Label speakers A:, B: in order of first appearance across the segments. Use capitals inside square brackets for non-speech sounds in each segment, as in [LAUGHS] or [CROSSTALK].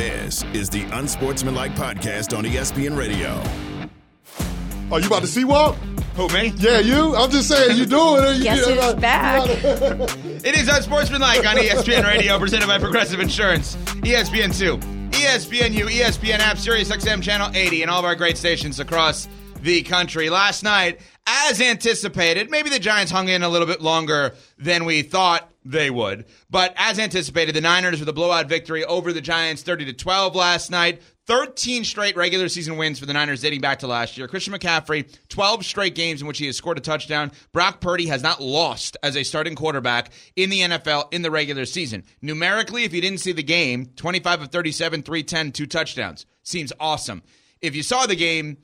A: This is the Unsportsmanlike Podcast on ESPN Radio.
B: Are you about to see walk?
C: Who, me?
B: Yeah, you. I'm just saying, you doing it.
D: Guess
B: you,
D: who's back? [LAUGHS]
C: It is Unsportsmanlike on ESPN Radio, presented by Progressive Insurance, E ESPN 2, ESPNU, ESPN app, Sirius XM Channel 80, and all of our great stations across the country. Last night, as anticipated, maybe the Giants hung in a little bit longer than we thought they would, but as anticipated, the Niners with a blowout victory over the Giants, 30 to 12 last night. 13 straight regular season wins for the Niners dating back to last year. Christian McCaffrey, 12 straight games in which he has scored a touchdown. Brock Purdy has not lost as a starting quarterback in the NFL in the regular season. Numerically, if you didn't see the game, 25 of 37, 310, two touchdowns. Seems awesome. If you saw the game,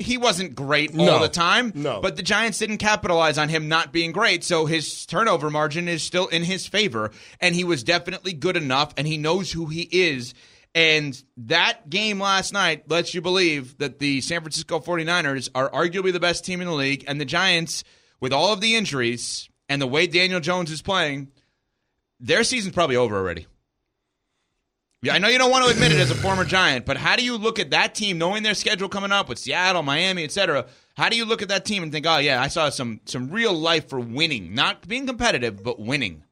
C: he wasn't great all
B: No.
C: the time.
B: No.
C: But the Giants didn't capitalize on him not being great, so his turnover margin is still in his favor. And he was definitely good enough, and he knows who he is. And that game last night lets you believe that the San Francisco 49ers are arguably the best team in the league, and the Giants, with all of the injuries and the way Daniel Jones is playing, their season's probably over already. Yeah, I know you don't want to admit it as a former Giant, but how do you look at that team, knowing their schedule coming up with Seattle, Miami, etc.? How do you look at that team and think, oh yeah, I saw some some real life for winning, not being competitive, but winning?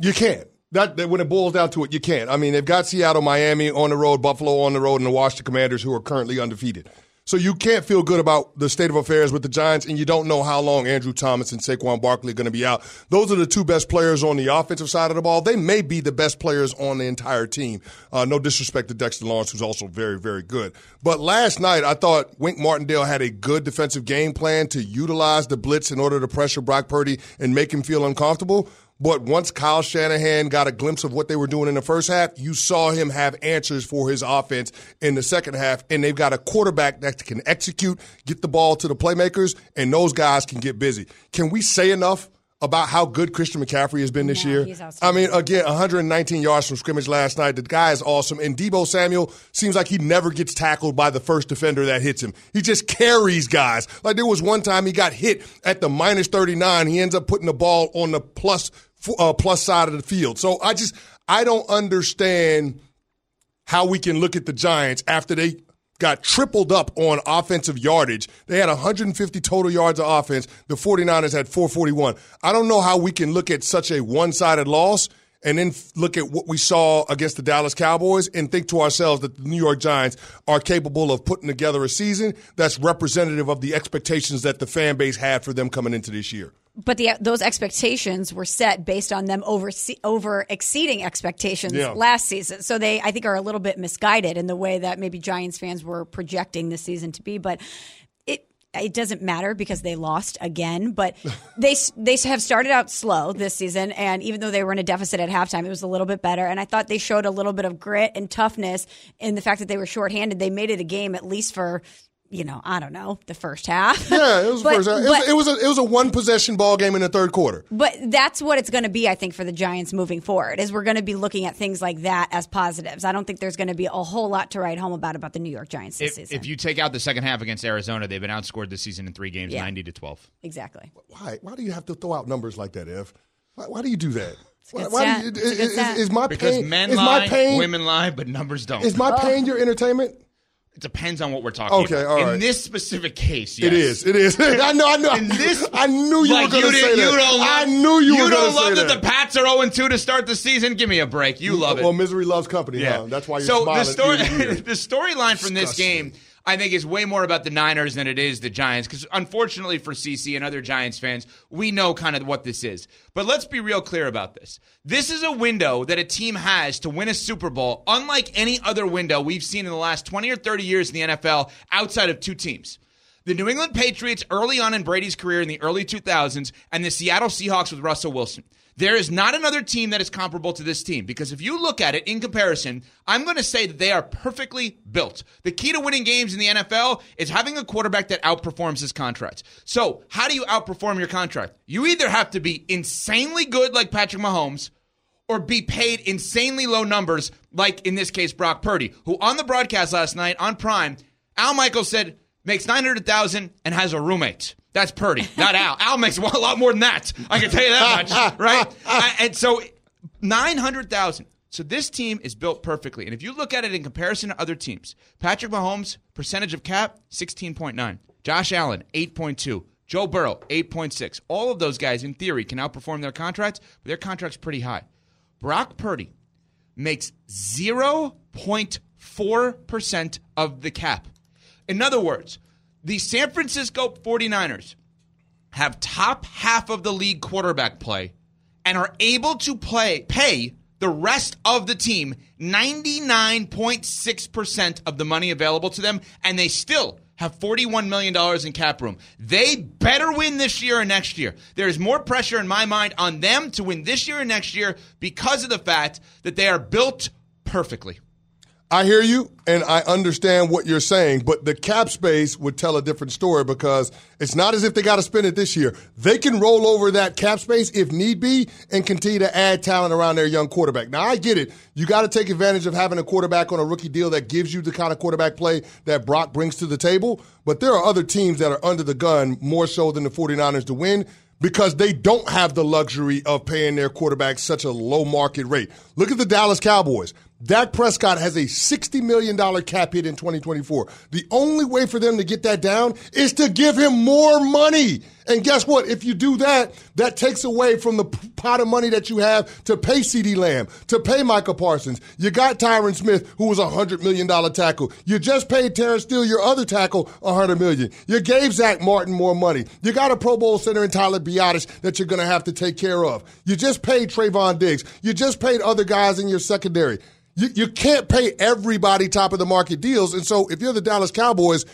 B: You can't. That, that when it boils down to it, you can't. I mean, they've got Seattle, Miami on the road, Buffalo on the road, and the Washington Commanders who are currently undefeated. So you can't feel good about the state of affairs with the Giants, and you don't know how long Andrew Thomas and Saquon Barkley are going to be out. Those are the two best players on the offensive side of the ball. They may be the best players on the entire team. Uh, no disrespect to Dexter Lawrence, who's also very, very good. But last night, I thought Wink Martindale had a good defensive game plan to utilize the blitz in order to pressure Brock Purdy and make him feel uncomfortable. But once Kyle Shanahan got a glimpse of what they were doing in the first half, you saw him have answers for his offense in the second half. And they've got a quarterback that can execute, get the ball to the playmakers, and those guys can get busy. Can we say enough about how good Christian McCaffrey has been this
D: No,
B: year? I mean, again, 119 yards from scrimmage last night. The guy is awesome. And Deebo Samuel seems like he never gets tackled by the first defender that hits him. He just carries guys. Like there was one time he got hit at the minus 39. He ends up putting the ball on the plus uh, plus side of the field. So I just I don't understand how we can look at the Giants after they got tripled up on offensive yardage. They had 150 total yards of offense. The 49ers had 441. I don't know how we can look at such a one-sided loss and then look at what we saw against the Dallas Cowboys and think to ourselves that the New York Giants are capable of putting together a season that's representative of the expectations that the fan base had for them coming into this year.
D: But the, those expectations were set based on them over over exceeding expectations
B: Yeah.
D: last season. So they, I think, are a little bit misguided in the way that maybe Giants fans were projecting this season to be. But it doesn't matter because they lost again. But [LAUGHS] they they have started out slow this season, and even though they were in a deficit at halftime, it was a little bit better. And I thought they showed a little bit of grit and toughness in the fact that they were shorthanded. They made it a game at least for. You know, I don't know the first half.
B: Yeah, it was
D: But-
B: first. It was, it was a it was a one possession ball game in the third quarter.
D: But that's what it's going to be, I think, for the Giants moving forward. Is we're going to be looking at things like that as positives. I don't think there's going to be a whole lot to write home about about the New York Giants this
C: If,
D: season.
C: if you take out the second half against Arizona, they've been outscored this season in three games,
D: Yeah.
C: 90 to 12.
D: exactly.
B: Why? Why do you have to throw out numbers like that, Ev? Why, why do you do that? Why,
D: good
B: why do you,
D: It's a good
B: is, is my
C: Because
B: pain,
C: men
B: is
C: lie,
B: my pain,
C: women lie, but numbers don't.
B: is my oh. pain your entertainment?
C: It depends on what we're talking
B: Okay,
C: about. In
B: right.
C: this specific case, yes.
B: It is. It is. [LAUGHS] I know. I know.
C: In this,
B: I knew you
C: like
B: were going to say that.
C: You don't love,
B: I knew you,
C: you
B: were
C: don't
B: going to say
C: love that.
B: that.
C: the Pats are 0 2 to start the season. Give me a break. You love it.
B: Well, misery loves company.
C: Yeah,
B: huh? That's why you're
C: so the story,
B: ear to ear.
C: the storyline from this game, I think, is way more about the Niners than it is the Giants. Because unfortunately for CC and other Giants fans, we know kind of what this is. But let's be real clear about this. This is a window that a team has to win a Super Bowl, unlike any other window we've seen in the last twenty or thirty years in the NFL, outside of two teams. The New England Patriots early on in Brady's career in the early 2000s, and the Seattle Seahawks with Russell Wilson. There is not another team that is comparable to this team because if you look at it in comparison, I'm going to say that they are perfectly built. The key to winning games in the NFL is having a quarterback that outperforms his contract. So, how do you outperform your contract? You either have to be insanely good like Patrick Mahomes or be paid insanely low numbers like in this case Brock Purdy, who on the broadcast last night on Prime, Al Michaels said makes 900,000 and has a roommate. That's Purdy, not Al. Al makes a lot more than that. I can tell you that much, right? and so 900,000. So this team is built perfectly. And if you look at it in comparison to other teams, Patrick Mahomes, percentage of cap, 16.9. Josh Allen, 8.2. Joe Burrow, 8.6. All of those guys, in theory, can outperform their contracts, but their contract's pretty high. Brock Purdy makes 0.4% of the cap. In other words, the San Francisco 49ers have top half of the league quarterback play and are able to play pay the rest of the team 99.6% of the money available to them and they still have $41 million in cap room. They better win this year and next year. There is more pressure in my mind on them to win this year and next year because of the fact that they are built perfectly.
B: I hear you and I understand what you're saying, but the cap space would tell a different story because it's not as if they got to spend it this year. They can roll over that cap space if need be and continue to add talent around their young quarterback. Now, I get it. You got to take advantage of having a quarterback on a rookie deal that gives you the kind of quarterback play that Brock brings to the table, but there are other teams that are under the gun more so than the 49ers to win because they don't have the luxury of paying their quarterback such a low market rate. Look at the Dallas Cowboys. Dak Prescott has a $60 million cap hit in 2024. The only way for them to get that down is to give him more money. And guess what? If you do that, that takes away from the pot of money that you have to pay CeeDee Lamb, to pay Michael Parsons. You got Tyron Smith, who was a $100 million tackle. You just paid Terence Steele, your other tackle, 100 million. You gave Zach Martin more money. You got a Pro Bowl center in Tyler Biadasz that you're going to have to take care of. You just paid Trevon Diggs. You just paid other guys in your secondary. You, you can't pay everybody top of the market deals. And so if you're the Dallas Cowboys,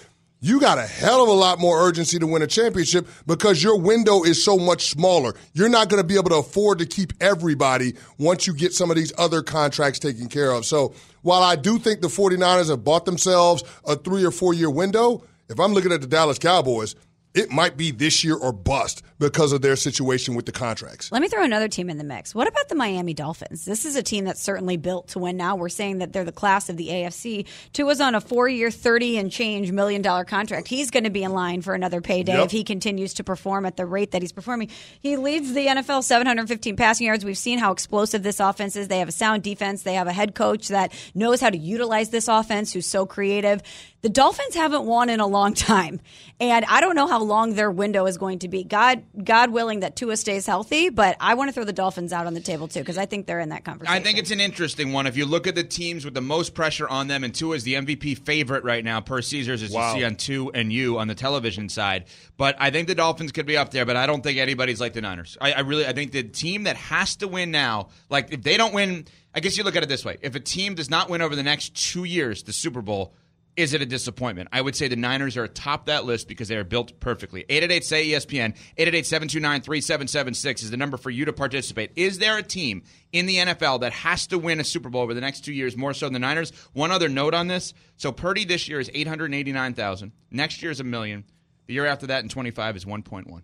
B: you got a hell of a lot more urgency to win a championship because your window is so much smaller. You're not going to be able to afford to keep everybody once you get some of these other contracts taken care of. So while I do think the 49ers have bought themselves a three or four year window, if I'm looking at the Dallas Cowboys, it might be this year or bust because of their situation with the contracts.
D: Let me throw another team in the mix. What about the Miami Dolphins? This is a team that's certainly built to win now. We're saying that they're the class of the AFC. Tua's on a four year, 30 and change million dollar contract. He's going to be in line for another payday yep. if he continues to perform at the rate that he's performing. He leads the NFL 715 passing yards. We've seen how explosive this offense is. They have a sound defense. They have a head coach that knows how to utilize this offense, who's so creative. The Dolphins haven't won in a long [LAUGHS] time, and I don't know how long their window is going to be. God, God willing that Tua stays healthy, but I want to throw the Dolphins out on the table too because I think they're in that conversation.
C: I think it's an interesting one. If you look at the teams with the most pressure on them, and Tua is the MVP favorite right now per Caesars, as wow. you see on two and you on the television side. But I think the Dolphins could be up there, but I don't think anybody's like the Niners. I, I really, I think the team that has to win now, like if they don't win, I guess you look at it this way: if a team does not win over the next two years, the Super Bowl is it a disappointment? I would say the Niners are atop that list because they are built perfectly. 888 say ESPN, 888 729 3776 is the number for you to participate. Is there a team in the NFL that has to win a Super Bowl over the next two years more so than the Niners? One other note on this. So Purdy this year is 889,000. Next year is a million. The year after that in 25 is 1.1.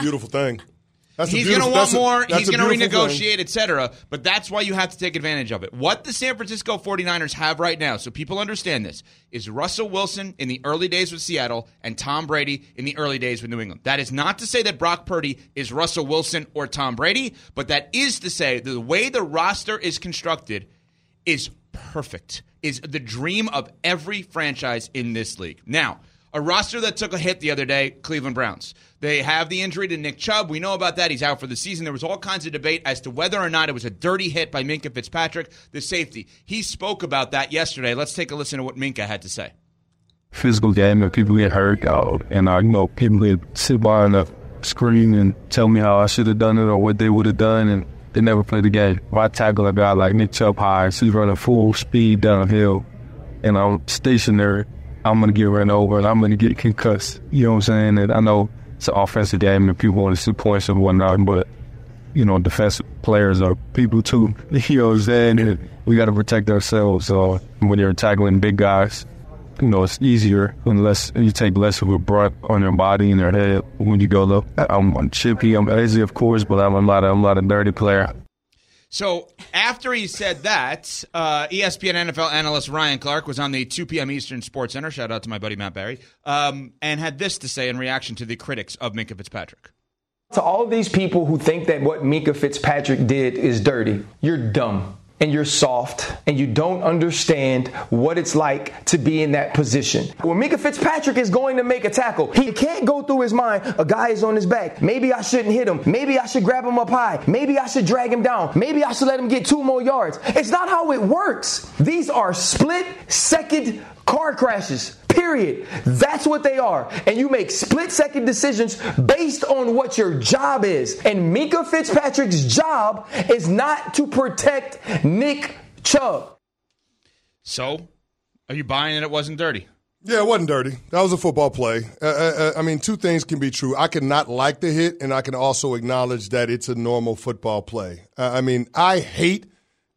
B: Beautiful thing.
C: That's he's going to want more. he's going to renegotiate, etc. But that's why you have to take advantage of it. What the San Francisco 49ers have right now, so people understand this, is Russell Wilson in the early days with Seattle and Tom Brady in the early days with New England. That is not to say that Brock Purdy is Russell Wilson or Tom Brady, but that is to say the way the roster is constructed is perfect, is the dream of every franchise in this league. Now, a roster that took a hit the other day, Cleveland Browns. They have the injury to Nick Chubb. We know about that. He's out for the season. There was all kinds of debate as to whether or not it was a dirty hit by Minkah Fitzpatrick, the safety. He spoke about that yesterday. Let's take a listen to what Minkah had to say.
E: Physical and people get hurt, uh, and I know people get sit by on the screen and tell me how I should have done it or what they would have done, and they never play the game. If I tackle a guy like Nick Chubb high, he's running full speed downhill, and I'm stationary I'm gonna get run over and I'm gonna get concussed. You know what I'm saying? And I know it's an offensive game and people want to see points and whatnot, but you know, defensive players are people too. [LAUGHS] You know what I'm saying? And we got to protect ourselves. So when you're tackling big guys, you know, it's easier unless you take less of a brunt on your body and your head when you go low. I'm chippy, I'm lazy, of course, but I'm a lot of, I'm a lot of dirty player.
C: So after he said that, uh, ESPN NFL analyst Ryan Clark was on the 2 p.m. Eastern Sports Center. Shout out to my buddy Matt Barrie, um, and had this to say in reaction to the critics of Minkah Fitzpatrick.
F: To all these people who think that what Minkah Fitzpatrick did is dirty, you're dumb and you're soft and you don't understand what it's like to be in that position. When Minkah Fitzpatrick is going to make a tackle, he can't go through his mind, a guy is on his back. Maybe I shouldn't hit him. Maybe I should grab him up high. Maybe I should drag him down. Maybe I should let him get two more yards. It's not how it works. These are split second car crashes. Period. That's what they are. And you make split second decisions based on what your job is. And Minkah Fitzpatrick's job is not to protect Nick Chubb.
C: So, are you buying that it wasn't dirty?
B: Yeah, it wasn't dirty. That was a football play. Uh, uh, I mean, two things can be true. I can not like the hit, and I can also acknowledge that it's a normal football play. Uh, I mean, I hate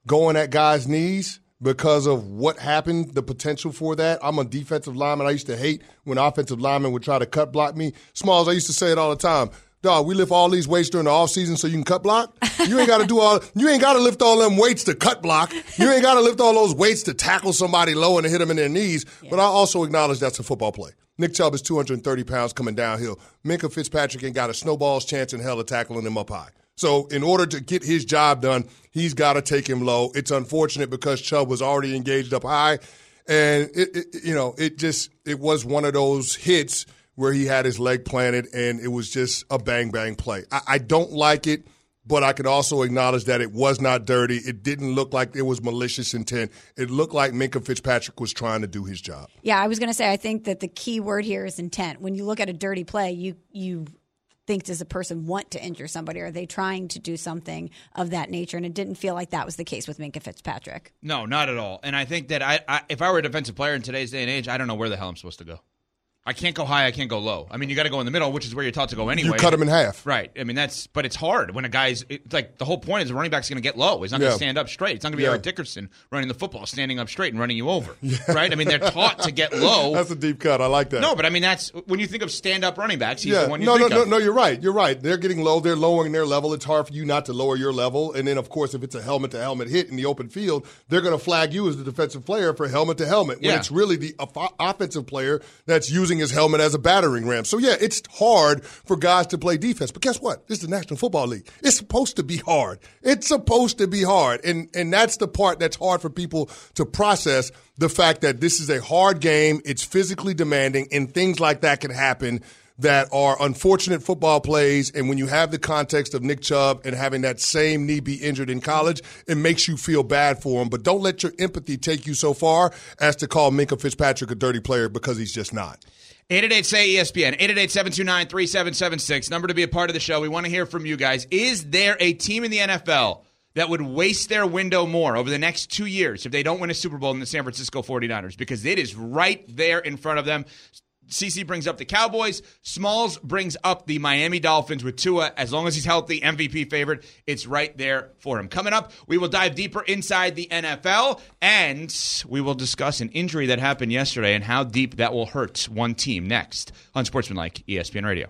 B: going at guys' knees because of what happened, the potential for that. I'm a defensive lineman. I used to hate when offensive linemen would try to cut block me. Smalls, I used to say it all the time. Dog, we lift all these weights during the off season so you can cut block. You ain't got to do all. You ain't got to lift all them weights to cut block. You ain't got to lift all those weights to tackle somebody low and hit them in their knees. Yeah. But I also acknowledge that's a football play. Nick Chubb is 230 pounds coming downhill. Minkah Fitzpatrick ain't got a snowball's chance in hell of tackling him up high. So in order to get his job done, he's got to take him low. It's unfortunate because Chubb was already engaged up high, and it, it, you know it just it was one of those hits where he had his leg planted, and it was just a bang bang play. I, I don't like it. But I can also acknowledge that it was not dirty. It didn't look like it was malicious intent. It looked like Minkah Fitzpatrick was trying to do his job.
D: Yeah, I was going to say I think that the key word here is intent. When you look at a dirty play, you you think does a person want to injure somebody? Are they trying to do something of that nature? And it didn't feel like that was the case with Minkah Fitzpatrick.
C: No, not at all. And I think that I, I if I were a defensive player in today's day and age, I don't know where the hell I'm supposed to go. I can't go high. I can't go low. I mean, you got to go in the middle, which is where you're taught to go anyway.
B: You cut him in half,
C: right? I mean, that's but it's hard when a guy's it, like the whole point is the running back's going to get low. He's not going to stand up straight. It's not going to be yeah. Eric Dickerson running the football, standing up straight and running you over, [LAUGHS] yeah. right? I mean, they're taught to get low. [LAUGHS]
B: That's a deep cut. I like that.
C: No, but I mean, that's when you think of stand up running backs. He's
B: yeah.
C: the one you
B: no, no, no, no. You're right. You're right. They're getting low. They're lowering their level. It's hard for you not to lower your level. And then, of course, if it's a helmet to helmet hit in the open field, they're going to flag you as the defensive player for helmet to helmet. When
C: yeah.
B: it's really the offensive player that's using his helmet as a battering ram. So yeah, it's hard for guys to play defense. But guess what? This is the National Football League. It's supposed to be hard. It's supposed to be hard. And and that's the part that's hard for people to process the fact that this is a hard game, it's physically demanding, and things like that can happen that are unfortunate football plays. And when you have the context of Nick Chubb and having that same knee be injured in college, it makes you feel bad for him. But don't let your empathy take you so far as to call Minkah Fitzpatrick a dirty player because he's just not.
C: 888 say ESPN, 888 729 3776. Number to be a part of the show. We want to hear from you guys. Is there a team in the NFL that would waste their window more over the next two years if they don't win a Super Bowl in the San Francisco 49ers? Because it is right there in front of them. CC brings up the Cowboys. Smalls brings up the Miami Dolphins with Tua. As long as he's healthy, MVP favorite, it's right there for him. Coming up, we will dive deeper inside the NFL and we will discuss an injury that happened yesterday and how deep that will hurt one team next on Sportsmanlike ESPN Radio.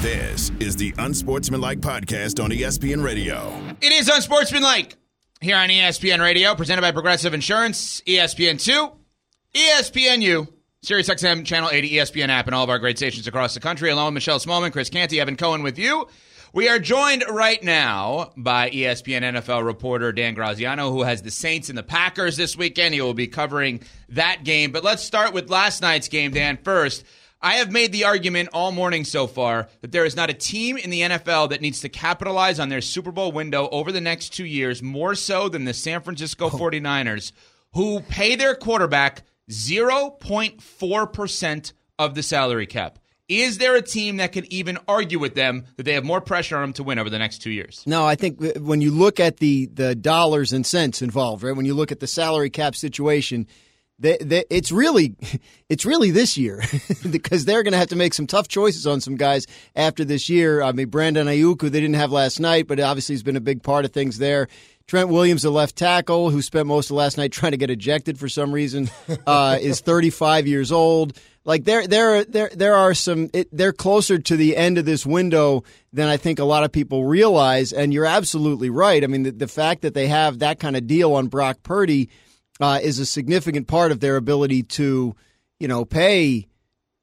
A: This is the Unsportsmanlike Podcast on ESPN Radio.
C: It is Unsportsmanlike here on ESPN Radio, presented by Progressive Insurance, ESPN2, ESPNU, SiriusXM Channel 80, ESPN app, and all of our great stations across the country. Along with Michelle Smallman, Chris Canty, Evan Cohen with you. We are joined right now by ESPN NFL reporter Dan Graziano, who has the Saints and the Packers this weekend. He will be covering that game. But let's start with last night's game, Dan, first. I have made the argument all morning so far that there is not a team in the NFL that needs to capitalize on their Super Bowl window over the next two years more so than the San Francisco 49ers, who pay their quarterback 0.4% of the salary cap. Is there a team that can even argue with them that they have more pressure on them to win over the next two years?
G: No, I think when you look at the the dollars and cents involved, right? When you look at the salary cap situation, they, they, it's really [LAUGHS] it's really this year [LAUGHS] because they're going to have to make some tough choices on some guys after this year. I mean, Brandon Aiyuk, who they didn't have last night, but obviously has been a big part of things there. Trent Williams, the left tackle, who spent most of last night trying to get ejected for some reason, [LAUGHS] uh, is 35 years old. Like there, there, there, there are some. It, they're closer to the end of this window than I think a lot of people realize. And you're absolutely right. I mean, the, the fact that they have that kind of deal on Brock Purdy uh, is a significant part of their ability to, you know, pay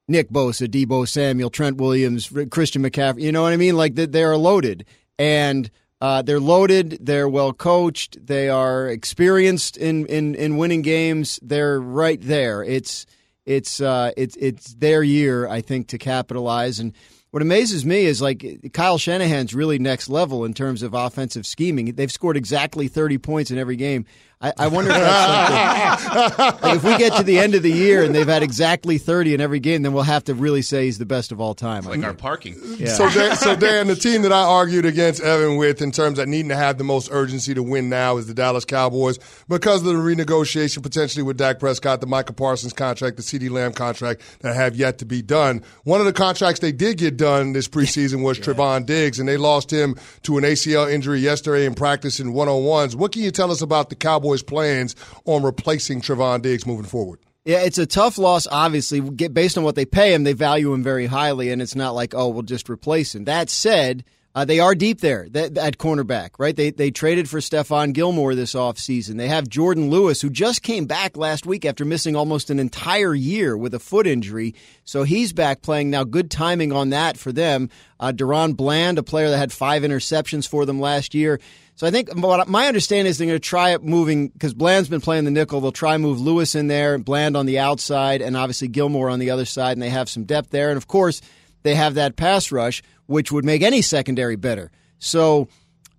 G: Nick Bosa, Deebo Samuel, Trent Williams, Christian McCaffrey. You know what I mean? Like they are loaded and. Uh, they're loaded. They're well coached. They are experienced in, in, in winning games. They're right there. It's it's uh, it's it's their year, I think, to capitalize. And what amazes me is like Kyle Shanahan's really next level in terms of offensive scheming. They've scored exactly thirty points in every game. I, I wonder if that's like, [LAUGHS] like if we get to the end of the year and they've had exactly thirty in every game, then we'll have to really say he's the best of all time.
C: Like our parking.
G: Yeah.
B: So, Dan, so Dan, the team that I argued against Evan with in terms of needing to have the most urgency to win now is the Dallas Cowboys because of the renegotiation potentially with Dak Prescott, the Michael Parsons contract, the CeeDee Lamb contract that have yet to be done. One of the contracts they did get done this preseason was Trevon Diggs, and they lost him to an ACL injury yesterday in practice in one on ones. What can you tell us about the Cowboys' plans on replacing Trevon Diggs moving forward?
G: Yeah, it's a tough loss, obviously. Get, based on what they pay him, they value him very highly, and it's not like, oh, we'll just replace him. That said, uh, they are deep there that, at cornerback, right? They they traded for Stephon Gilmore this offseason. They have Jourdan Lewis, who just came back last week after missing almost an entire year with a foot injury. So he's back playing now. Good timing on that for them. Uh, DaRon Bland, a player that had five interceptions for them last year. So I think what my understanding is they're going to try it moving because Bland's been playing the nickel. They'll try move Lewis in there, Bland on the outside, and obviously Gilmore on the other side, and they have some depth there. And of course, they have that pass rush, which would make any secondary better. So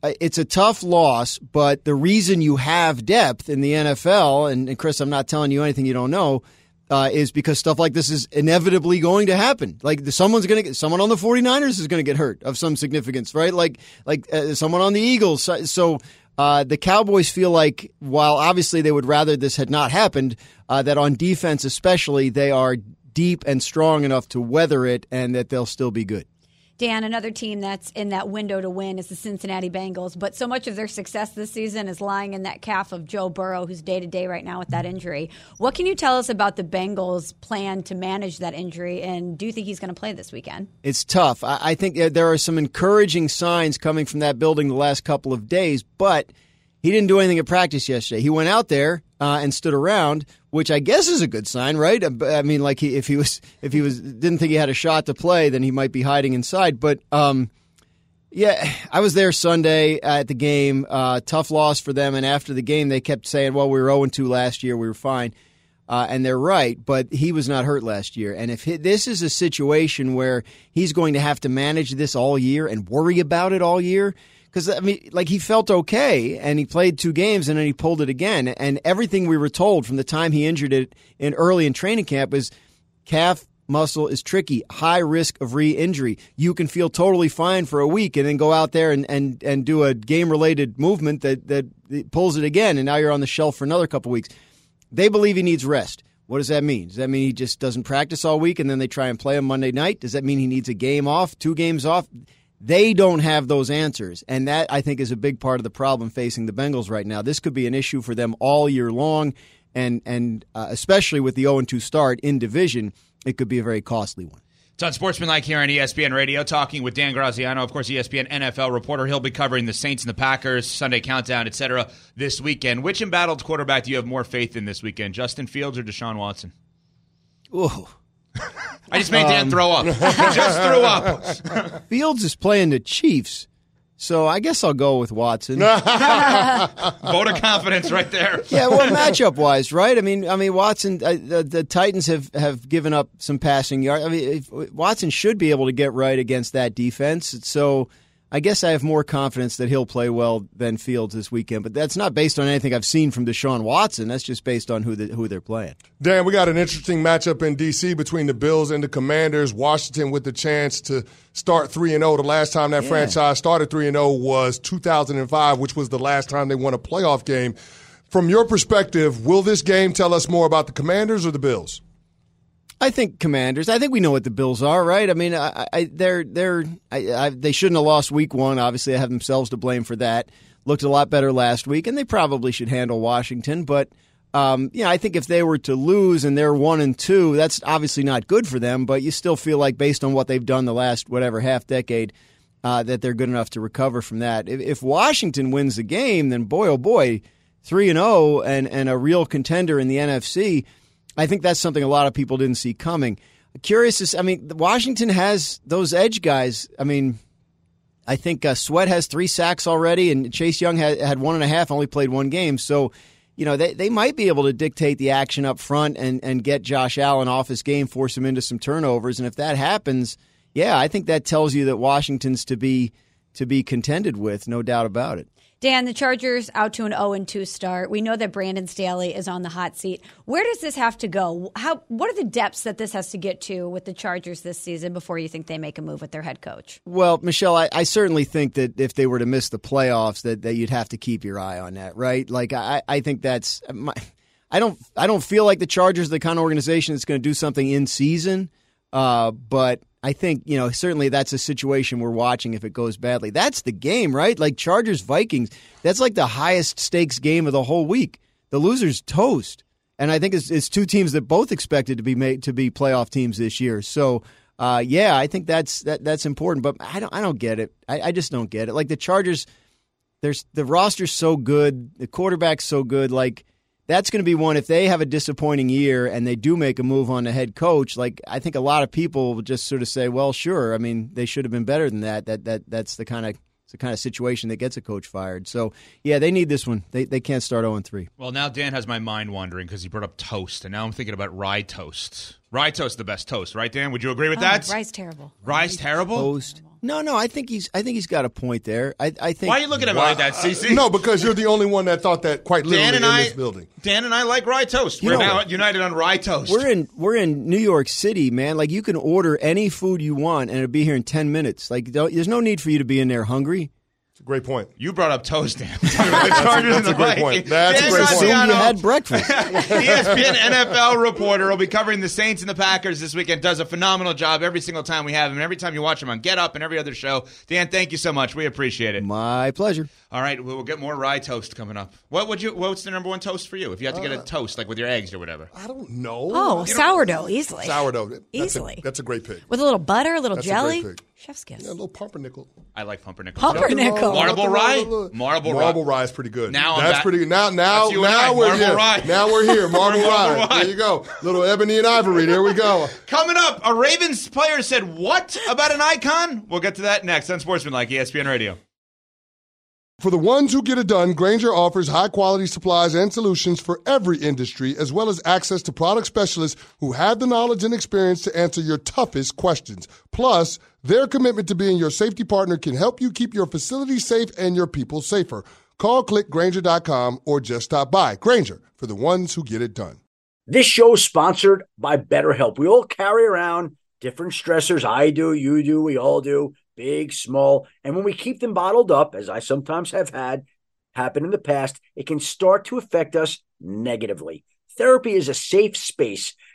G: uh, it's a tough loss, but the reason you have depth in the NFL, and, and Chris, I'm not telling you anything you don't know, uh, is because stuff like this is inevitably going to happen. Like someone's going to get someone on the 49ers is going to get hurt of some significance, right? Like like uh, someone on the Eagles. So, so uh, the Cowboys feel like while obviously they would rather this had not happened, uh, that on defense especially they are deep and strong enough to weather it, and that they'll still be good.
D: Dan, another team that's in that window to win is the Cincinnati Bengals, but so much of their success this season is lying in that calf of Joe Burrow, who's day to day right now with that injury. What can you tell us about the Bengals' plan to manage that injury, and do you think he's going to play this weekend?
G: It's tough. I, think uh, there are some encouraging signs coming from that building the last couple of days, but he didn't do anything at practice yesterday. He went out there uh, and stood around, which I guess is a good sign, right? I mean, like he, if he was [LAUGHS] if he was didn't think he had a shot to play, then he might be hiding inside. But um, yeah, I was there Sunday at the game. Uh, tough loss for them, and after the game, they kept saying, "Well, we were zero two last year. We were fine." Uh, and they're right, but he was not hurt last year. And if he, this is a situation where he's going to have to manage this all year and worry about it all year, because I mean, like he felt okay, and he played two games, and then he pulled it again. And everything we were told from the time he injured it in early in training camp is calf muscle is tricky, high risk of re injury. You can feel totally fine for a week and then go out there and, and, and do a game related movement that, that pulls it again, and now you're on the shelf for another couple weeks. They believe he needs rest. What does that mean? Does that mean he just doesn't practice all week and then they try and play him Monday night? Does that mean he needs a game off, two games off? They don't have those answers. And that, I think, is a big part of the problem facing the Bengals right now. This could be an issue for them all year long. And, and uh, especially with the 0 2 start in division, it could be a very costly one.
C: It's on Sportsmanlike here on ESPN Radio, talking with Dan Graziano, of course, ESPN NFL reporter. He'll be covering the Saints and the Packers, Sunday countdown, etc. this weekend. Which embattled quarterback do you have more faith in this weekend, Justin Fields or Deshaun Watson?
G: Ooh.
C: I just made Dan um, throw up. [LAUGHS] just threw up.
G: Fields is playing the Chiefs. So I guess I'll go with Watson. [LAUGHS]
C: Vote of confidence right there.
G: Yeah, well, matchup wise, right? I mean, I mean Watson. Uh, the, the, Titans have, have given up some passing yards. I mean, if, Watson should be able to get right against that defense. So I guess I have more confidence that he'll play well than Fields this weekend, but that's not based on anything I've seen from Deshaun Watson. That's just based on who the, who they're playing.
B: Dan, we got an interesting matchup in D.C. between the Bills and the Commanders. Washington with the chance to start three and zero. The last time that yeah. franchise started three and zero was 2005, which was the last time they won a playoff game. From your perspective, will this game tell us more about the Commanders or the Bills?
G: I think Commanders. I think we know what the Bills are, right? I mean, I, I they're they're I, I, they shouldn't have lost Week One. Obviously, they have themselves to blame for that. Looked a lot better last week, and they probably should handle Washington. But um, yeah, I think if they were to lose and they're one and two, that's obviously not good for them. But you still feel like, based on what they've done the last whatever half decade, uh, that they're good enough to recover from that. If, if Washington wins the game, then boy oh boy, three and zero oh and and a real contender in the NFC I think that's something a lot of people didn't see coming. Curious is, I mean, Washington has those edge guys. I mean, I think uh, Sweat has three sacks already, and Chase Young had, had one and a half, only played one game. So, you know, they, they might be able to dictate the action up front and, and get Josh Allen off his game, force him into some turnovers. And if that happens, yeah, I think that tells you that Washington's to be to be contended with, no doubt about it.
D: Dan, the Chargers out to an 0 2 start. We know that Brandon Staley is on the hot seat. Where does this have to go? How what are the depths that this has to get to with the Chargers this season before you think they make a move with their head coach?
G: Well, Michelle, I, I certainly think that if they were to miss the playoffs, that, that you'd have to keep your eye on that, right? Like I, I think that's my, I don't I don't feel like the Chargers are the kind of organization that's going to do something in season, uh, but I think, you know, certainly that's a situation we're watching if it goes badly. That's the game, right? Like Chargers Vikings, that's like the highest stakes game of the whole week. The loser's toast. And I think it's, it's two teams that both expected to be made to be playoff teams this year. So, uh, yeah, I think that's that that's important. But I don't I don't get it. I, I just don't get it. Like the Chargers, there's the roster's so good, the quarterback's so good. Like that's going to be one if they have a disappointing year and they do make a move on the head coach like i think a lot of people will just sort of say well sure i mean they should have been better than that that that that's the kind of the kind of situation that gets a coach fired. So, yeah, they need this one. They, they can't start 0 3.
C: Well, now Dan has my mind wandering because he brought up toast, and now I'm thinking about rye toast. Rye toast, the best toast, right, Dan? Would you agree with
D: oh,
C: that?
D: Rye's terrible.
C: Rye's terrible.
G: Toast. No, no, I think he's. I think he's got a point there. I, I think.
C: Why are you looking at me like that, CC?
B: no, because you're the only one that thought that quite literally
C: Dan and
B: in
C: I,
B: this building.
C: Dan and I like rye toast. You we're know, now united on rye toast.
G: We're in we're in New York City, man. Like you can order any food you want, and it'll be here in ten minutes. Like there's no need for you to be in there hungry.
B: Great point.
C: You brought up toast, Dan. [LAUGHS] the
B: Chargers that's a great point. That's Dan a great point.
G: you had breakfast. [LAUGHS]
C: ESPN NFL reporter will be covering the Saints and the Packers this weekend. Does a phenomenal job every single time we have him. Every time you watch him on Get Up and every other show. Dan, thank you so much. We appreciate it.
G: My pleasure.
C: All right, we'll get more rye toast coming up. What would you? What's the number one toast for you? If you had to get a uh, toast, like with your eggs or whatever.
B: I don't know.
D: Oh, sourdough, easily.
B: Sourdough, that's
D: easily.
B: A, that's a great pick.
D: With a little butter, a little
B: that's
D: jelly.
B: A
D: Chef's kiss.
B: Yeah, a little pumpernickel.
C: I like pumpernickel.
D: Pumpernickel.
C: Marble rye. Marble,
B: marble rye. is pretty good.
C: Now
B: that's
C: back.
B: pretty good. Now, now, now we're
C: marble
B: here.
C: Rye.
B: Now we're here. [LAUGHS] Marble, rye. There you go. Little ebony and ivory. There we go.
C: Coming up, a Ravens player said what about an icon? We'll get to that next on Sportsmanlike ESPN Radio.
B: For the ones who get it done, Grainger offers high quality supplies and solutions for every industry, as well as access to product specialists who have the knowledge and experience to answer your toughest questions. Plus, their commitment to being your safety partner can help you keep your facility safe and your people safer. Call clickgrainger.com or just stop by. Grainger for the ones who get it done.
H: This show is sponsored by BetterHelp. We all carry around different stressors. I do, you do, we all do, big, small. And when we keep them bottled up, as I sometimes have had happen in the past, it can start to affect us negatively. Therapy is a safe space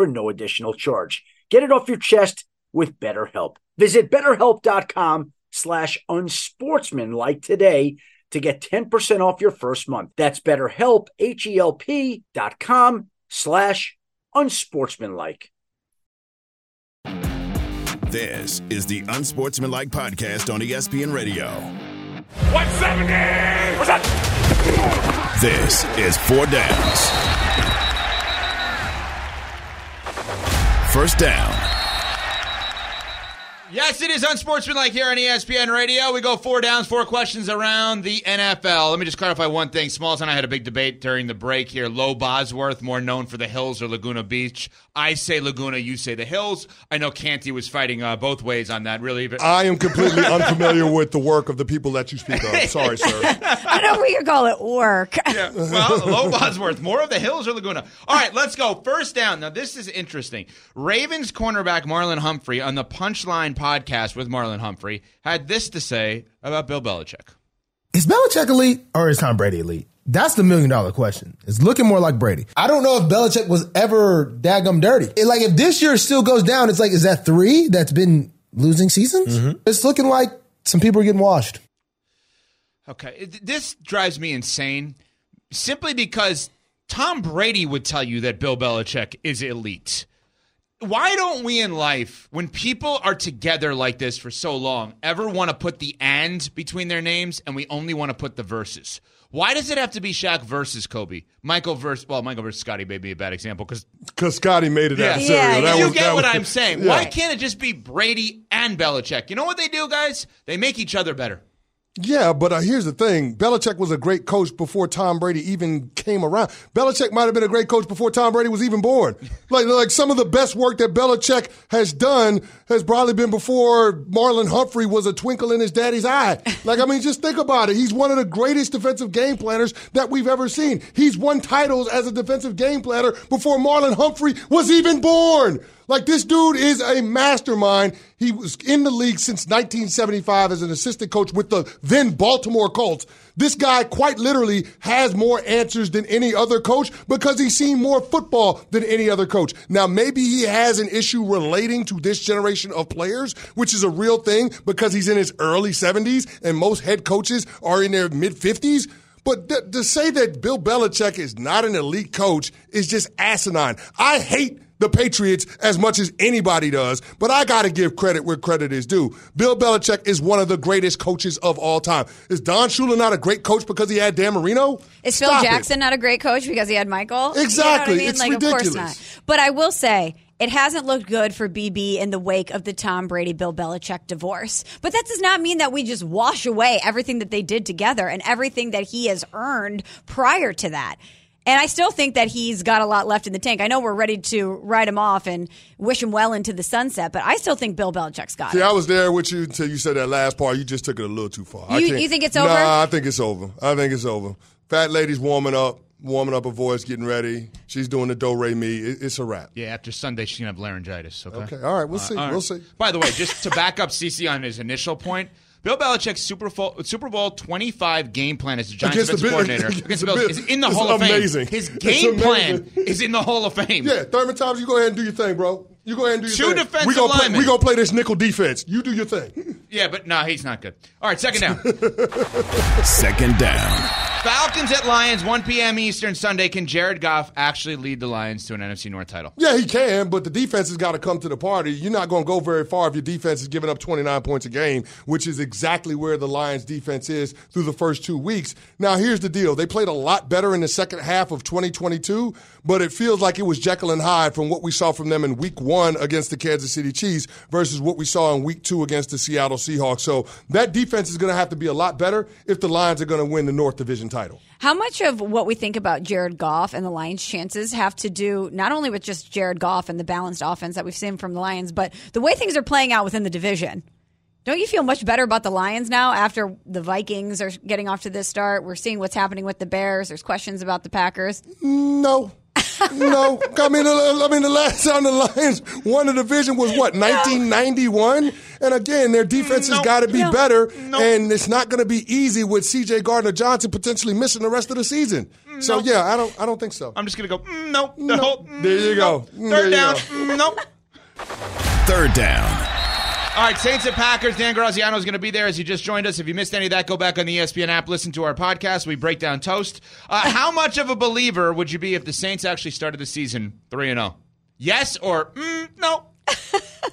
H: for no additional charge. Get it off your chest with BetterHelp. Visit betterhelp.com slash unsportsmanlike today to get 10% off your first month. That's betterhelp, H-E-L-P dot com slash unsportsmanlike.
A: This is the Unsportsmanlike Podcast on ESPN Radio.
I: 170! What's that?
A: This is Four Downs. First down.
C: Yes, it is unsportsmanlike here on ESPN Radio. We go four downs, four questions around the NFL. Let me just clarify one thing. Smalls and I had a big debate during the break here. Lo Bosworth, more known for the Hills or Laguna Beach. I say Laguna, you say the Hills. I know Canty was fighting uh, both ways on that. Really, but
B: I am completely unfamiliar with the work of the people that you speak of. Sorry, sir. [LAUGHS]
D: I don't know we could call it work.
C: yeah, well, Lo Bosworth, more of the Hills or Laguna. All right, let's go. First down. Now, this is interesting. Ravens cornerback Marlon Humphrey on the Punchline podcast with Marlon Humphrey had this to say about Bill Belichick.
J: Is Belichick elite or is Tom Brady elite? That's the million dollar question. It's looking more like Brady. I don't know if Belichick was ever daggum dirty. It, like if this year still goes down, it's like, is that three that's been losing seasons? Mm-hmm. It's looking like some people are getting washed.
C: Okay, this drives me insane simply because Tom Brady would tell you that Bill Belichick is elite. Why don't we in life, when people are together like this for so long, ever want to put the and between their names and we only want to put the verses? Why does it have to be Shaq versus Kobe? Michael versus, well, Michael versus Scottie may be a bad example because
B: Because Scottie made it
C: yeah,
B: adversarial. That
C: you
B: was-
C: get
B: that
C: what
B: was-
C: I'm saying.
B: Yeah.
C: Why can't it just be Brady and Belichick? You know what they do, guys? They make each other better.
B: Yeah, but uh, here's the thing: Belichick was a great coach before Tom Brady even came around. Belichick might have been a great coach before Tom Brady was even born. [LAUGHS] like, like some of the best work that Belichick has done has probably been before Marlon Humphrey was a twinkle in his daddy's eye. [LAUGHS] Like, I mean, just think about it. He's one of the greatest defensive game planners that we've ever seen. He's won titles as a defensive game planner before Marlon Humphrey was even born. Like this dude is a mastermind. He was in the league since 1975 as an assistant coach with the then Baltimore Colts. This guy quite literally has more answers than any other coach because he's seen more football than any other coach. Now, maybe he has an issue relating to this generation of players, which is a real thing because he's in his early 70s and most head coaches are in their mid 50s. But th- to say that Bill Belichick is not an elite coach is just asinine. I hate the Patriots as much as anybody does, but I got to give credit where credit is due. Bill Belichick is one of the greatest coaches of all time. Is Don Shula not a great coach because he had Dan Marino?
D: Is Phil
B: Stop it.
D: Jackson not a great coach because he had Michael?
B: Exactly.
D: You know I mean?
B: It's
D: like, Of course
B: ridiculous.
D: not. But I will say, it hasn't looked good for BB in the wake of the Tom Brady Bill Belichick divorce. But that does not mean that we just wash away everything that they did together and everything that he has earned prior to that. And I still think that he's got a lot left in the tank. I know we're ready to write him off and wish him well into the sunset, but I still think Bill Belichick's got
B: See,
D: it.
B: I was there with you until you said that last part. You just took it a little too far.
D: You-
B: can't-
D: you think it's over?
B: Nah, I think it's over. I think it's over. Fat lady's warming up, warming up her voice, getting ready. She's doing the do re mi. It, it's a wrap.
C: Yeah, after Sunday, she's going to have laryngitis. Okay.
B: Okay, all right, we'll uh, see.
C: all
B: We'll see.
C: By the way, just to back up CC on his initial point, Bill Belichick's Super Bowl, Super Bowl 25 game plan as the Giants
B: Against
C: defensive [LAUGHS]
B: Bill-
C: coordinator
B: against
C: against
B: the
C: the Bills is in the
B: it's
C: Hall of
B: amazing.
C: Fame. His game plan is in the Hall of Fame.
B: Yeah, Thurman Thomas, you go ahead and do your thing, bro. You go ahead and do your
C: Two
B: thing.
C: defensive
B: we gonna play,
C: linemen.
B: We gonna play this nickel defense. You do your thing.
C: Yeah, but no, he's not good. All right, second down. [LAUGHS]
A: Second down.
C: Falcons at Lions, 1 p.m. Eastern Sunday. Can Jared Goff actually lead the Lions to an NFC North title?
B: Yeah, he can, but the defense has got to come to the party. You're not going to go very far if your defense is giving up 29 points a game, which is exactly where the Lions defense is through the first two weeks. Now, here's the deal. They played a lot better in the second half of 2022, but it feels like it was Jekyll and Hyde from what we saw from them in week one against the Kansas City Chiefs versus what we saw in week two against the Seattle Seahawks. So that defense is going to have to be a lot better if the Lions are going to win the North Division title.
D: How much of what we think about Jared Goff and the Lions' chances have to do not only with just Jared Goff and the balanced offense that we've seen from the Lions, but the way things are playing out within the division? Don't you feel much better about the Lions now after the Vikings are getting off to this start? We're seeing what's happening with the Bears. There's questions about the Packers.
B: No. No, I mean, I mean, the last time the Lions won the division was what 1991, and again, their defense has got to be better, and it's not going to be easy with C.J. Gardner Johnson potentially missing the rest of the season. So yeah, I don't, I don't think so.
C: I'm just going to go. Mm, no, no,
B: There you go.
C: Third
B: There you
C: down.
B: go.
C: Mm, nope.
A: Third down.
C: All right, Saints and Packers. Dan Graziano is going to be there as he just joined us. If you missed any of that, go back on the ESPN app, listen to our podcast. We break down toast. Uh, [LAUGHS] how much of a believer would you be if the Saints actually started the season three and zero? Yes or mm, no?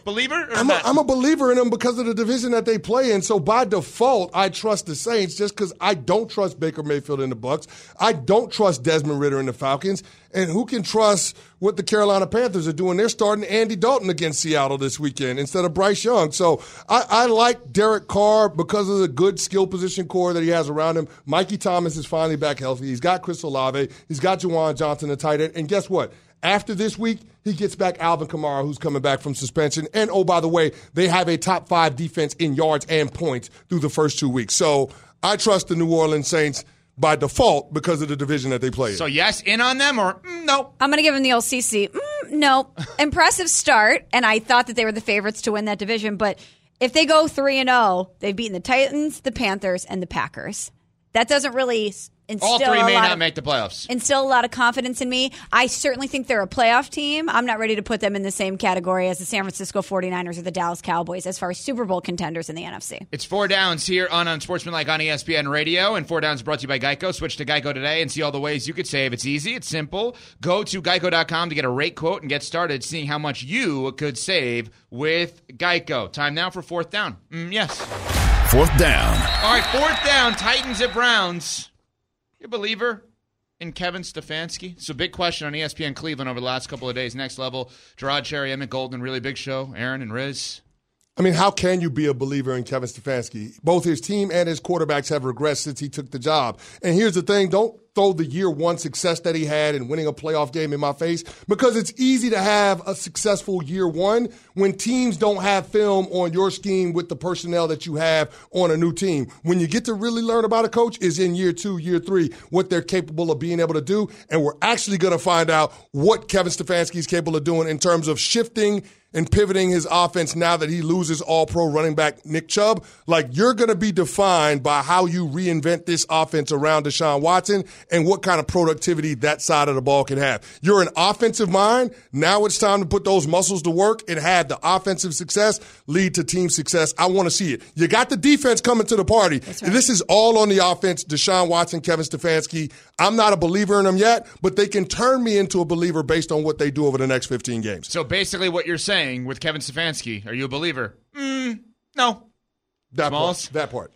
C: Believer or
B: I'm a? I'm a believer in them because of the division that they play in. So by default, I trust the Saints just because I don't trust Baker Mayfield in the Bucks. I don't trust Desmond Ridder in the Falcons. And who can trust what the Carolina Panthers are doing? They're starting Andy Dalton against Seattle this weekend instead of Bryce Young. So I, I like Derek Carr because of the good skill position core that he has around him. Mikey Thomas is finally back healthy. He's got Chris Olave. He's got Juwan Johnson, the tight end. And guess what? After this week, he gets back Alvin Kamara, who's coming back from suspension. And oh, by the way, they have a top five defense in yards and points through the first two weeks. So I trust the New Orleans Saints by default because of the division that they play in.
C: so yes, in on them or mm, no?
D: I'm going to give him the old CC. Mm, no, [LAUGHS] impressive start, and I thought that they were the favorites to win that division. But if they go three and zero, they've beaten the Titans, the Panthers, and the Packers. That doesn't really s- instill
C: All three
D: a
C: may
D: lot
C: not
D: of,
C: make the playoffs.
D: instill a lot of confidence in me. I certainly think they're a playoff team. I'm not ready to put them in the same category as the San Francisco 49ers or the Dallas Cowboys as far as Super Bowl contenders in the NFC.
C: It's four downs here on Unsportsmanlike on ESPN Radio, and four downs brought to you by Geico. Switch to Geico today and see all the ways you could save. It's easy, it's simple. Go to geico.com to get a rate quote and get started seeing how much you could save with Geico. Time now for fourth down. Mm, yes.
A: Fourth down.
C: All right, fourth down. Titans at Browns. You a believer in Kevin Stefanski? A big question on ESPN Cleveland over the last couple of days. Next level. Jerod Cherry, Emmett Golden, really big show. Aaron and Riz.
B: I mean, how can you be a believer in Kevin Stefanski? Both his team and his quarterbacks have regressed since he took the job. And here's the thing don't throw the year one success that he had in winning a playoff game in my face because it's easy to have a successful year one when teams don't have film on your scheme with the personnel that you have on a new team. When you get to really learn about a coach is in year two, year three, what they're capable of being able to do. And we're actually going to find out what Kevin Stefanski is capable of doing in terms of shifting and pivoting his offense now that he loses all pro running back Nick Chubb. Like you're going to be defined by how you reinvent this offense around Deshaun Watson and what kind of productivity that side of the ball can have. You're an offensive mind. Now it's time to put those muscles to work and have the offensive success lead to team success. I want to see it. You got the defense coming to the party. This is all on the offense. Deshaun Watson, Kevin Stefanski. I'm not a believer in them yet, but they can turn me into a believer based on what they do over the next 15 games.
C: So basically, what you're saying with Kevin Stefanski, are you a believer? Mm, no.
B: That
C: Smalls?
B: part. That part.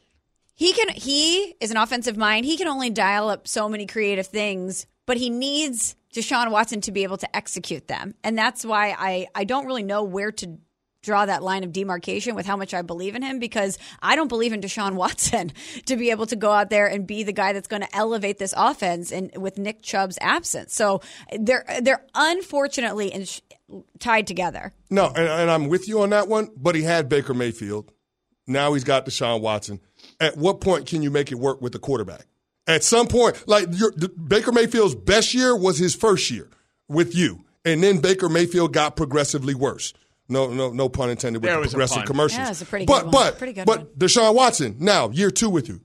D: He can he is an offensive mind. He can only dial up so many creative things, but he needs Deshaun Watson to be able to execute them. And that's why I I don't really know where to draw that line of demarcation with how much I believe in him because I don't believe in Deshaun Watson [LAUGHS] to be able to go out there and be the guy that's going to elevate this offense and with Nick Chubb's absence. So they're they're unfortunately in, tied together.
B: No, and, and I'm with you on that one, but he had Baker Mayfield. Now he's got Deshaun Watson. At what point can you make it work with the quarterback? At some point, like your, Baker Mayfield's best year was his first year with you, and then Baker Mayfield got progressively worse. No, no, no pun intended with
C: There
B: the progressive
C: pun.
B: commercials.
D: Yeah, it's a pretty
B: but,
D: good one.
B: But,
D: Pretty good
B: but
D: one.
B: Deshaun Watson now year two with you,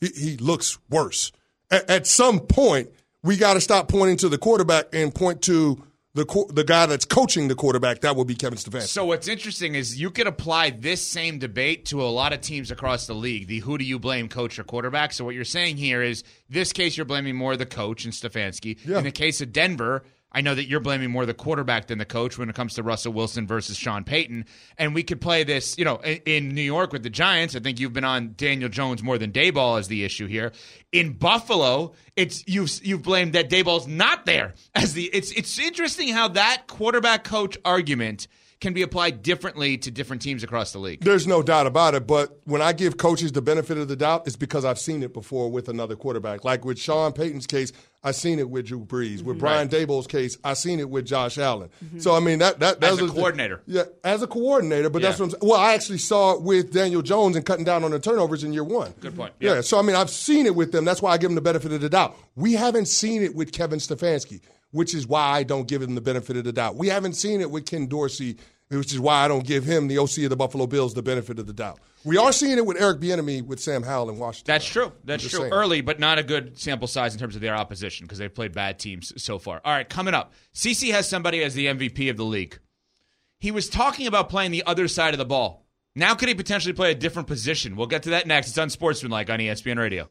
B: he, he looks worse. At, at some point, we got to stop pointing to the quarterback and point to the co- the guy that's coaching the quarterback, that would be Kevin Stefanski.
C: So what's interesting is you could apply this same debate to a lot of teams across the league. The who do you blame, coach or quarterback? So what you're saying here is this case you're blaming more the coach and Stefanski.
B: Yeah.
C: In the case of Denver, I know that you're blaming more the quarterback than the coach when it comes to Russell Wilson versus Sean Payton. And we could play this, you know, in, New York with the Giants. I think you've been on Daniel Jones more than Daboll as the issue here. In Buffalo, it's you've you've blamed that Daboll's not there as the. It's it's interesting how that quarterback coach argument can be applied differently to different teams across the league.
B: There's no doubt about it. But when I give coaches the benefit of the doubt, it's because I've seen it before with another quarterback. Like with Sean Payton's case, I've seen it with Drew Brees. With mhm. Brian Daboll's case, I've seen it with Josh Allen. Mhm. So I mean that that
C: As
B: that's
C: a coordinator.
B: Yeah, as a coordinator. But that's what I'm saying. Well, I actually saw it with Daniel Jones and cutting down on the turnovers in year one.
C: Good point.
B: Yeah. So I mean, I've seen it with them. That's why I give them the benefit of the doubt. We haven't seen it with Kevin Stefanski, which is why I don't give him the benefit of the doubt. We haven't seen it with Ken Dorsey, which is why I don't give him the OC of the Buffalo Bills the benefit of the doubt. We are seeing it with Eric Bieniemy with Sam Howell in Washington.
C: That's true. That's true.
B: saying.
C: Early, but not a good sample size in terms of their opposition because they've played bad teams so far. All right, coming up, CC has somebody as the MVP of the league. He was talking about playing the other side of the ball. Now, could he potentially play a different position? We'll get to that next. It's Unsportsmanlike on ESPN Radio.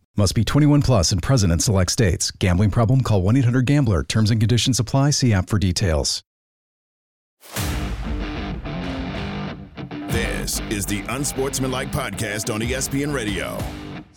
K: Must be 21 plus and present in select states. Gambling problem? Call 1 800 Gambler. Terms and conditions apply. See app for details.
A: This is the Unsportsmanlike Podcast on ESPN Radio.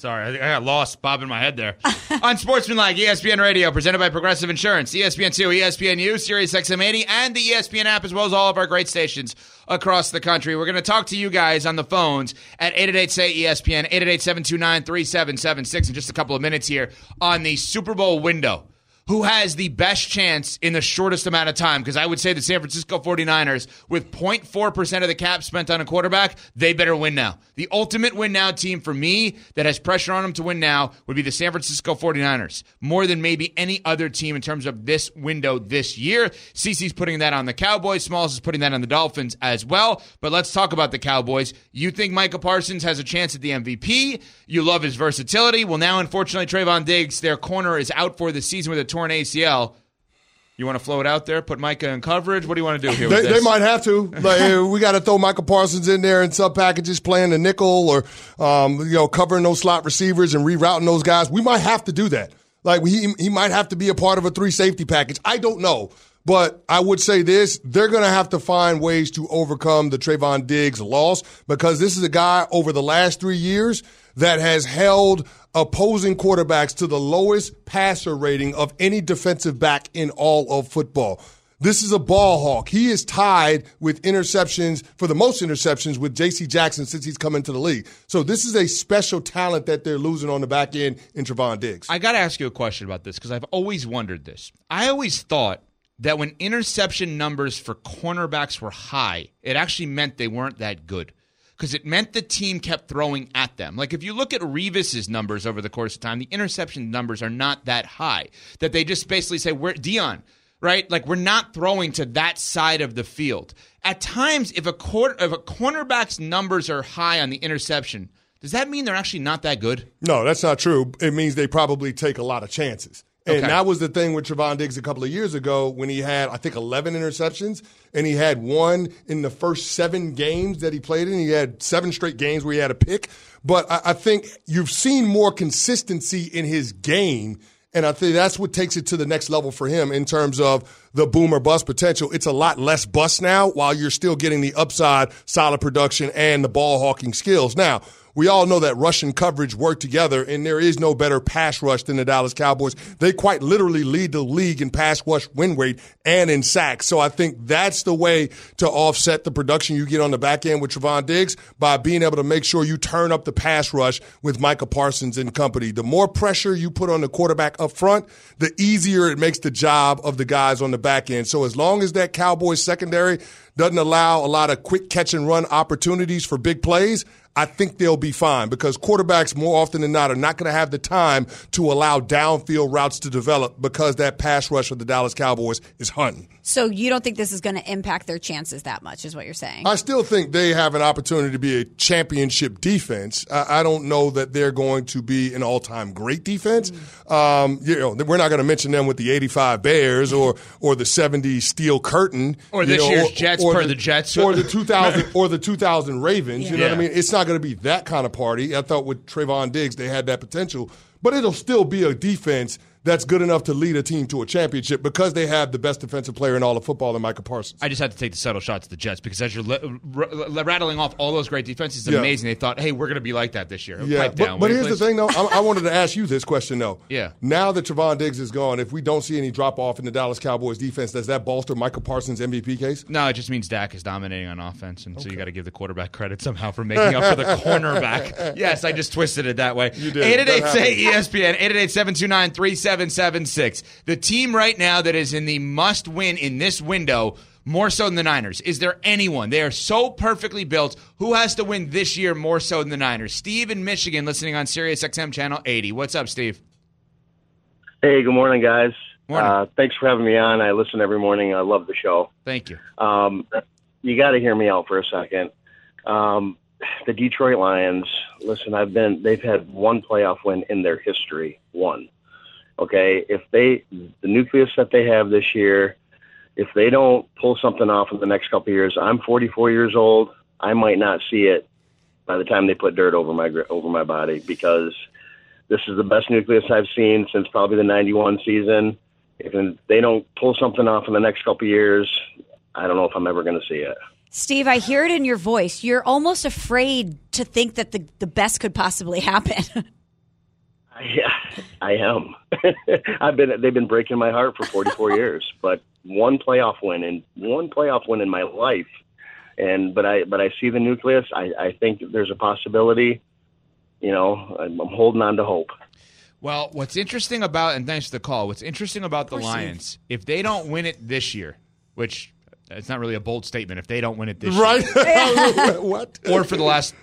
C: Sorry, I I got lost bobbing my head there. [LAUGHS] Unsportsmanlike, ESPN Radio, presented by Progressive Insurance, E ESPN2, ESPNU, Sirius XM80, and the ESPN app, as well as all of our great stations across the country. We're going to talk to you guys on the phones at 888-SAY-ESPN, 888-729-3776 in just a couple of minutes here on the Super Bowl window. Who has the best chance in the shortest amount of time? Because I would say the San Francisco 49ers, with 0.4% of the cap spent on a quarterback, they better win now. The ultimate win now team for me that has pressure on them to win now would be the San Francisco 49ers, more than maybe any other team in terms of this window this year. CC's putting that on the Cowboys. Smalls is putting that on the Dolphins as well. But let's talk about the Cowboys. You think Micah Parsons has a chance at the MVP? You love his versatility. Well, now, unfortunately, Trevon Diggs, their corner, is out for the season with a torn ACL. You want to float out there, put Micah in coverage? What do you want to do here?
B: They, they might have to. Like, [LAUGHS] we got to throw Michael Parsons in there in sub packages, playing the nickel or um, you know covering those slot receivers and rerouting those guys. We might have to do that. Like he he might have to be a part of a three safety package. I don't know. But I would say this: they're going to have to find ways to overcome the Trevon Diggs loss because this is a guy over the last three years that has held opposing quarterbacks to the lowest passer rating of any defensive back in all of football. This is a ball hawk. He is tied with interceptions for the most interceptions with J.C. Jackson since he's come into the league. So this is a special talent that they're losing on the back end in Trevon Diggs.
C: I got to ask you a question about this because I've always wondered this. I always thought that when interception numbers for cornerbacks were high, it actually meant they weren't that good because it meant the team kept throwing at them. Like if you look at Revis's numbers over the course of time, the interception numbers are not that high. That they just basically say, "We're Dion." Right, like we're not throwing to that side of the field. At times, if a quarter, if a cornerback's numbers are high on the interception, does that mean they're actually not that good?
B: No, that's not true. It means they probably take a lot of chances. And
C: Okay.
B: that was the thing with Trevon Diggs a couple of years ago when he had, I think, 11 interceptions, and he had one in the first seven games that he played in. He had seven straight games where he had a pick. But I, I think you've seen more consistency in his game. And I think that's what takes it to the next level for him in terms of the boom or bust potential. It's a lot less bust now while you're still getting the upside, solid production, and the ball hawking skills. Now, we all know that rush and coverage work together, and there is no better pass rush than the Dallas Cowboys. They quite literally lead the league in pass rush win rate and in sacks. So I think that's the way to offset the production you get on the back end with Trevon Diggs by being able to make sure you turn up the pass rush with Micah Parsons and company. The more pressure you put on the quarterback up front, the easier it makes the job of the guys on the back end. So as long as that Cowboys secondary doesn't allow a lot of quick catch and run opportunities for big plays, I think they'll be fine because quarterbacks more often than not are not going to have the time to allow downfield routes to develop because that pass rush of the Dallas Cowboys is hunting.
D: So you don't think this is going to impact their chances that much, is what you're saying?
B: I still think they have an opportunity to be a championship defense. I, I don't know that they're going to be an all-time great defense. Mm-hmm. Um, you know, we're not going to mention them with the '85 Bears or or the '70 Steel Curtain
C: or this
B: know,
C: year's
B: or,
C: Jets
B: or
C: per
B: the,
C: the, Jets
B: or the 2000 [LAUGHS] or the 2000 Ravens.
D: Yeah.
B: You know what I mean? It's not going to be that kind of party. I thought with Trevon Diggs they had that potential, but it'll still be a defense that's good enough to lead a team to a championship because they have the best defensive player in all of football in Micah Parsons.
C: I just had to take the subtle shot to the Jets because as you're li- r- r- rattling off all those great defenses, it's
B: Yeah.
C: amazing. They thought, hey, we're going to be like that this year.
B: Yeah, but,
C: down,
B: but here's the thing, though. I, I wanted to ask you this question, though. [LAUGHS]
C: Yeah.
B: Now that Trevon Diggs is gone, if we don't see any drop off in the Dallas Cowboys defense, does that bolster Michael Parsons' MVP case?
C: No, it just means Dak is dominating on offense, and so you got to give the quarterback credit somehow for making up for the [LAUGHS] cornerback. Yes, I just twisted it that way.
B: You did.
C: Eight eight eight say E ESPN. Eight eight eight seven two nine three seven seven six. The team right now that is in the must win in this window. More so than the Niners. Is there anyone? They are so perfectly built. Who has to win this year more so than the Niners? Steve in Michigan, listening on Sirius XM Channel 80. What's up, Steve?
L: Hey, good morning, guys.
C: Morning.
L: Uh, thanks for having me on. I listen every morning. I love the show.
C: Thank you.
L: Um, you got to hear me out for a second. Um, the Detroit Lions. Listen, I've been. They've had one playoff win in their history. One. Okay, if they the nucleus that they have this year, if they don't pull something off in the next couple of years, I'm 44 years old. I might not see it by the time they put dirt over my over my body because this is the best nucleus I've seen since probably the '91 season. If they don't pull something off in the next couple of years, I don't know if I'm ever going to see it.
D: Steve, I hear it in your voice. You're almost afraid to think that the, the best could possibly happen. [LAUGHS]
L: Yeah, I am. [LAUGHS] I've been they've been breaking my heart for 44 [LAUGHS] years, but one playoff win and one playoff win in my life. And but I but I see the nucleus. I I think there's a possibility. You know, I'm, I'm holding on to hope.
C: Well, what's interesting about, and thanks for the call, what's interesting about the. Lions, if they don't win it this year, which uh, it's not really a bold statement, if they don't win it this year.
B: Right? [LAUGHS] what?
C: or for the last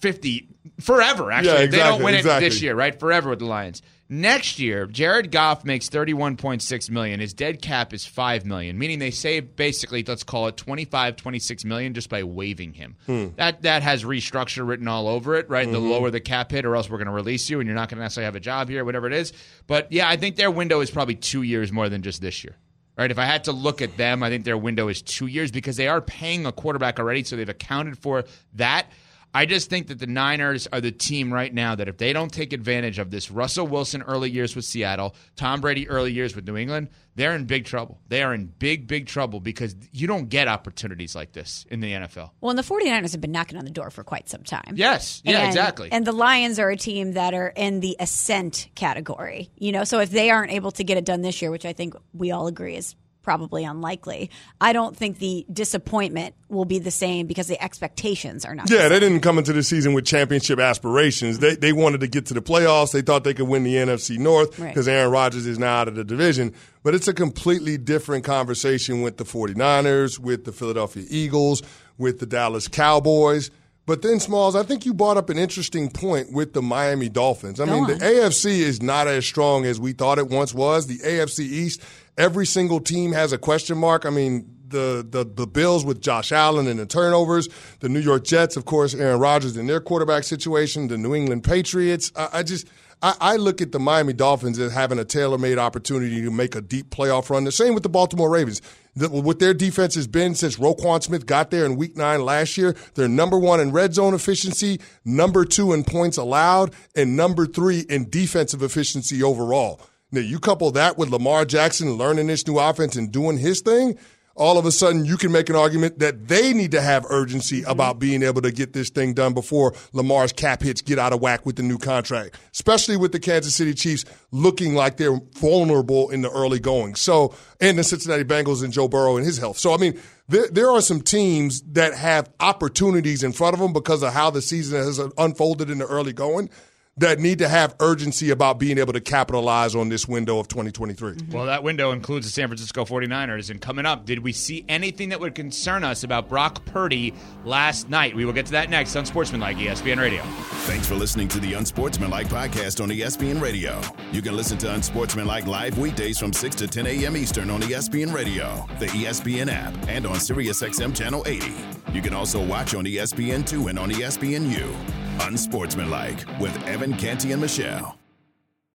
C: 50, forever, actually,
B: Yeah,
C: if they don't
B: exactly,
C: win it this year, right? Forever with the Lions. Next year, Jared Goff makes 31.6 million. His dead cap is 5 million, meaning they save basically, let's call it 25, 26 million just by waiving him.
B: Hmm.
C: That that has restructure written all over it, right? The lower the cap hit, or else we're going to release you and you're not going to necessarily have a job here, whatever it is. But yeah, I think their window is probably two years more than just this year. Right? If I had to look at them, I think their window is two years because they are paying a quarterback already, so they've accounted for that. I just think that the Niners are the team right now that if they don't take advantage of this Russell Wilson early years with Seattle, Tom Brady early years with New England, they're in big trouble. They are in big, big trouble because you don't get opportunities like this in the NFL.
D: well, and the 49ers have been knocking on the door for quite some time.
C: Yes. Yeah,
D: And-
C: exactly.
D: And the Lions are a team that are in the ascent category. You know, so if they aren't able to get it done this year, which I think we all agree is probably unlikely, I don't think the disappointment will be the same because the expectations are not. the
B: Yeah,
D: same.
B: they didn't come into the season with championship aspirations. They they wanted to get to the playoffs. They thought they could win the NFC North
D: Right.
B: because Aaron Rodgers is now out of the division. But it's a completely different conversation with the 49ers, with the Philadelphia Eagles, with the Dallas Cowboys. But then, Smalls, I think you brought up an interesting point with the Miami Dolphins. I
D: Go
B: mean,
D: on.
B: the AFC is not as strong as we thought it once was. The AFC East, every single team has a question mark. I mean, the, the the Bills with Josh Allen and the turnovers, the New York Jets, of course, Aaron Rodgers in their quarterback situation, the New England Patriots. I, I just I, I look at the Miami Dolphins as having a tailor made opportunity to make a deep playoff run. The same with the Baltimore Ravens. The, what their defense has been since Roquan Smith got there in Week Nine last year, they're number one in red zone efficiency, number two in points allowed, and number three in defensive efficiency overall. Now, you couple that with Lamar Jackson learning this new offense and doing his thing, all of a sudden you can make an argument that they need to have urgency mm-hmm. about being able to get this thing done before Lamar's cap hits get out of whack with the new contract, especially with the Kansas City Chiefs looking like they're vulnerable in the early going. So, and the Cincinnati Bengals and Joe Burrow and his health. So, I mean, there, there are some teams that have opportunities in front of them because of how the season has unfolded in the early going that need to have urgency about being able to capitalize on this window of 2023.
C: Mm-hmm. Well, that window includes the San Francisco 49ers. And coming up, did we see anything that would concern us about Brock Purdy last night? We will get to that next on Sportsmanlike ESPN Radio.
A: Thanks for listening to the Unsportsmanlike podcast on ESPN Radio. You can listen to Unsportsmanlike live weekdays from 6 to 10 a.m. Eastern on ESPN Radio, the ESPN app, and on SiriusXM Channel 80. You can also watch on ESPN2 and on ESPNU. Unsportsmanlike with Evan Canty and Michelle.